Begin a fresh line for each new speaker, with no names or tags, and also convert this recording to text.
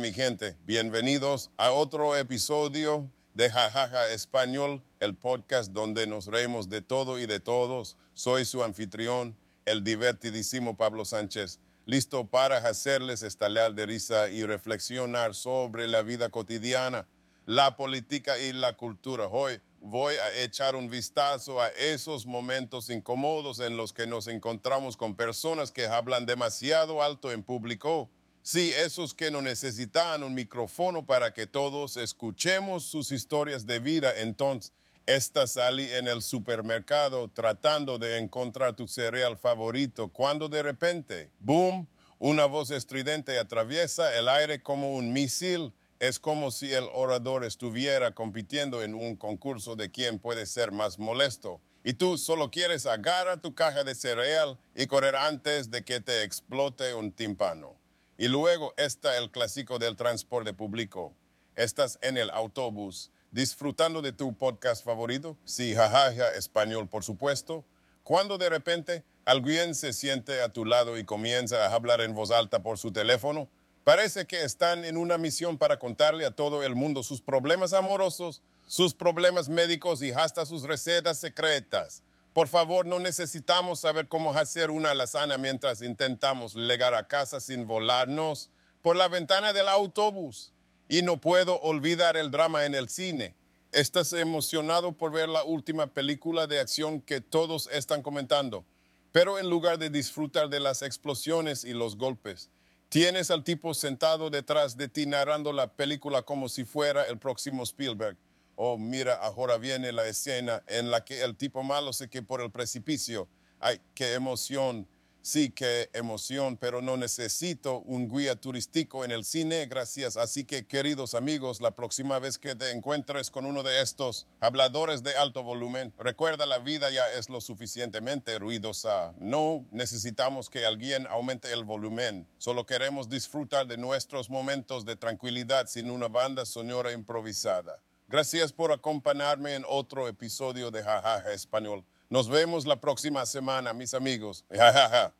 Mi gente, bienvenidos a otro episodio de Jajaja Español, el podcast donde nos reímos de todo y de todos. Soy su anfitrión, el divertidísimo Pablo Sánchez, listo para hacerles estallar de risa y reflexionar sobre la vida cotidiana, la política y la cultura. Hoy voy a echar un vistazo a esos momentos incómodos en los que nos encontramos con personas que hablan demasiado alto en público Sí, esos que no necesitan un micrófono para que todos escuchemos sus historias de vida. Entonces, esta salí en el supermercado tratando de encontrar tu cereal favorito cuando de repente, boom, una voz estridente atraviesa el aire como un misil. Es como si el orador estuviera compitiendo en un concurso de quién puede ser más molesto. Y tú solo quieres agarrar tu caja de cereal y correr antes de que te explote un tímpano. Y luego está el clásico del transporte público. Estás en el autobús disfrutando de tu podcast favorito, sí, jajaja, español por supuesto, cuando de repente alguien se siente a tu lado y comienza a hablar en voz alta por su teléfono, parece que están en una misión para contarle a todo el mundo sus problemas amorosos, sus problemas médicos y hasta sus recetas secretas. Por favor, no necesitamos saber cómo hacer una lasaña mientras intentamos llegar a casa sin volarnos por la ventana del autobús. Y no puedo olvidar el drama en el cine. Estás emocionado por ver la última película de acción que todos están comentando, pero en lugar de disfrutar de las explosiones y los golpes, tienes al tipo sentado detrás de ti narrando la película como si fuera el próximo Spielberg oh, mira, ahora viene la escena en la que el tipo malo se que por el precipicio. Ay, qué emoción. Sí, qué emoción, pero no necesito un guía turístico en el cine, gracias. Así que, queridos amigos, la próxima vez que te encuentres con uno de estos habladores de alto volumen, recuerda la vida ya es lo suficientemente ruidosa. No necesitamos que alguien aumente el volumen, solo queremos disfrutar de nuestros momentos de tranquilidad sin una banda sonora improvisada. Gracias por acompañarme en otro episodio de Jajaja Español. Nos vemos la próxima semana, mis amigos. Jajaja.